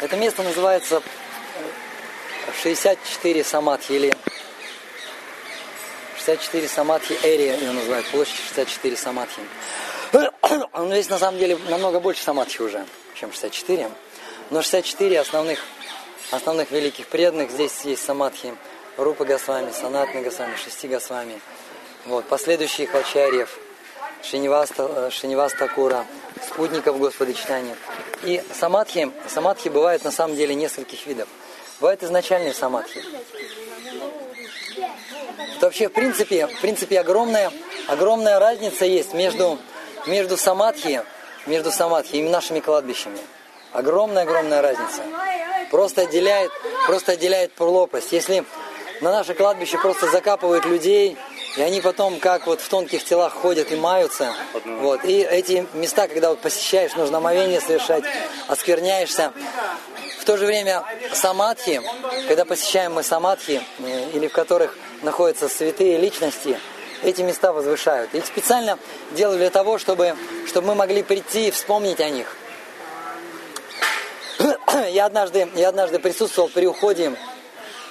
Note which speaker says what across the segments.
Speaker 1: Это место называется 64 самадхи или 64 самадхи Эри ее называют, площадь 64 самадхи. Но здесь на самом деле намного больше самадхи уже, чем 64. Но 64 основных, основных великих преданных, здесь есть самадхи Рупа Госвами, Санатны Госвами, Шести Госвами. Вот, последующих ачарьев, Шиниваста, Шиниваста Кура, спутников Господа читания. И самадхи, самадхи бывают на самом деле нескольких видов. Бывают изначальные самадхи. Это вообще, в принципе, в принципе огромная, огромная разница есть между, между самадхи, между самадхи и нашими кладбищами. Огромная-огромная разница. Просто отделяет, просто отделяет пропасть. Если на наше кладбище просто закапывают людей, и они потом как вот в тонких телах ходят и маются. Вот. И эти места, когда вот посещаешь, нужно омовение совершать, оскверняешься. В то же время самадхи, когда посещаем мы самадхи, э, или в которых находятся святые личности, эти места возвышают. Их специально делают для того, чтобы, чтобы мы могли прийти и вспомнить о них. Я однажды, я однажды присутствовал при уходе,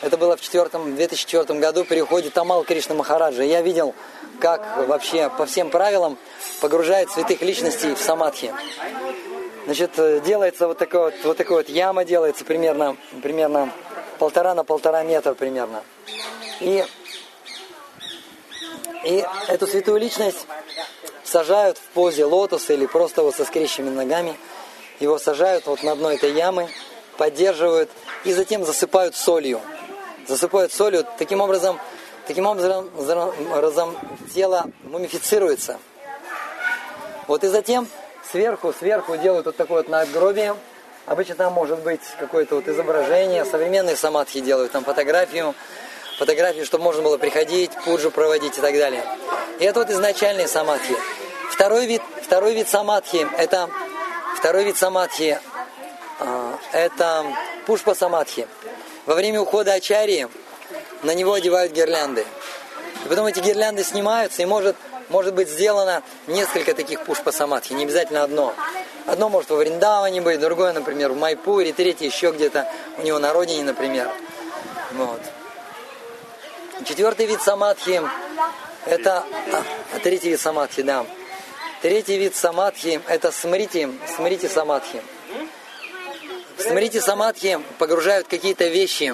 Speaker 1: это было в, четвертом, 2004 году, при уходе Тамал Кришна Махараджа. Я видел, как вообще по всем правилам погружает святых личностей в самадхи. Значит, делается вот такая вот, вот такая вот яма делается примерно, примерно полтора на полтора метра примерно. И, и эту святую личность сажают в позе лотоса или просто вот со скрещенными ногами – его сажают вот на дно этой ямы, поддерживают и затем засыпают солью. Засыпают солью, таким образом, таким образом, тело мумифицируется. Вот и затем сверху, сверху делают вот такое вот надгробие. Обычно там может быть какое-то вот изображение, современные самадхи делают там фотографию, фотографию, чтобы можно было приходить, пуджу проводить и так далее. И это вот изначальные самадхи. Второй вид, второй вид самадхи – это Второй вид самадхи а, – это пушпа самадхи. Во время ухода ачарьи на него одевают гирлянды. И потом эти гирлянды снимаются, и может, может быть сделано несколько таких пушпа самадхи, не обязательно одно. Одно может во Вриндаване быть, другое, например, в Майпуре, третье еще где-то у него на родине, например. Вот. Четвертый вид самадхи – это... А, третий вид самадхи, да – Третий вид самадхи – это смрити, смрити самадхи. В смрити самадхи погружают какие-то вещи,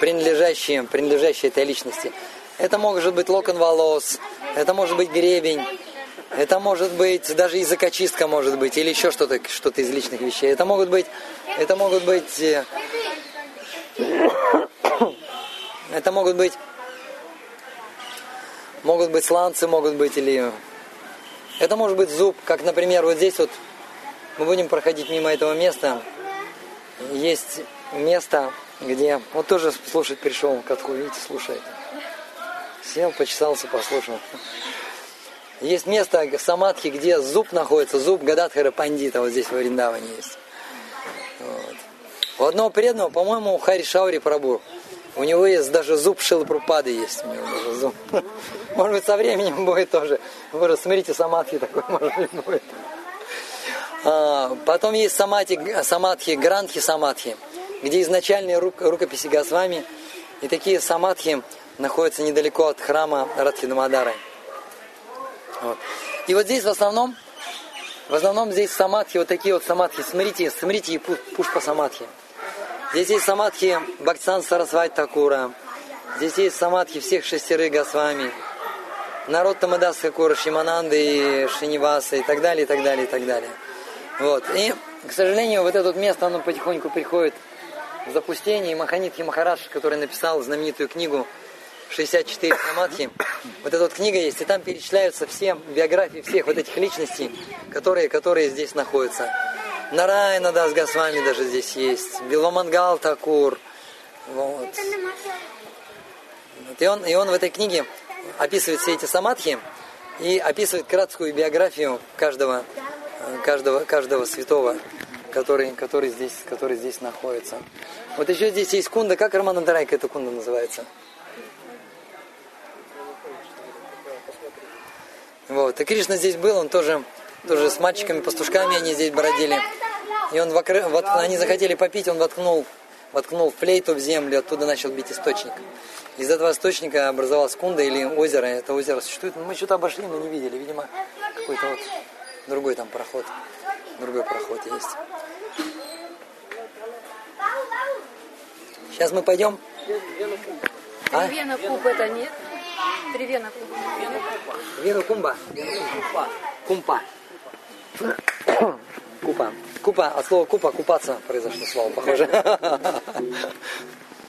Speaker 1: принадлежащие, принадлежащие этой личности. Это может быть локон волос, это может быть гребень, это может быть даже языкочистка может быть, или еще что-то что из личных вещей. Это могут быть, это могут быть, э, это могут быть, могут быть сланцы, могут быть или это может быть зуб, как, например, вот здесь вот мы будем проходить мимо этого места. Есть место, где вот тоже слушать пришел катку, видите, слушает. Сел, почесался, послушал. Есть место самадхи, где зуб находится, зуб Гададхара Пандита, вот здесь в Вриндаване есть. Вот. У одного преданного, по-моему, Хари Шаури Прабу, у него есть даже зуб Шилапрупады есть. У него даже зуб. Может быть, со временем будет тоже. Вы смотрите, самадхи такой, может быть, будет. А, потом есть самадхи, самадхи, грандхи самадхи, где изначальные рук, рукописи Госвами. И такие самадхи находятся недалеко от храма Радхидамадары. Вот. И вот здесь в основном, в основном здесь самадхи, вот такие вот самадхи. Смотрите, смотрите, пушпа самадхи. Здесь есть самадхи Бхактсан Сарасвати Такура. Здесь есть самадхи всех шестерых Госвами. Народ Тамадаса Кура, Шимананды, Шиниваса и так далее, и так далее, и так далее. Вот. И, к сожалению, вот это вот место, оно потихоньку приходит в запустение. И Маханитхи Махарадж, который написал знаменитую книгу 64 самадхи, вот эта вот книга есть, и там перечисляются все биографии всех вот этих личностей, которые, которые здесь находятся. Нарайна Дас Госвами даже здесь есть, Биломангал Такур. Вот. И, он, и он в этой книге описывает все эти самадхи и описывает краткую биографию каждого, каждого, каждого святого, который, который, здесь, который здесь находится. Вот еще здесь есть кунда. Как Роман Дарайка эта кунда называется? Вот. И Кришна здесь был, он тоже тоже с мальчиками-пастушками они здесь бродили. И он вокры... вот они захотели попить, он воткнул, воткнул флейту в землю, оттуда начал бить источник. Из этого источника образовалась кунда или озеро. Это озеро существует. Мы что-то обошли, но не видели. Видимо, какой-то вот другой там проход. Другой проход есть. Сейчас мы пойдем.
Speaker 2: А? Тревена куб это нет? Тревена куб.
Speaker 1: Вера кумба. Кумпа. Купа. Купа. От слова купа купаться произошло слово, похоже.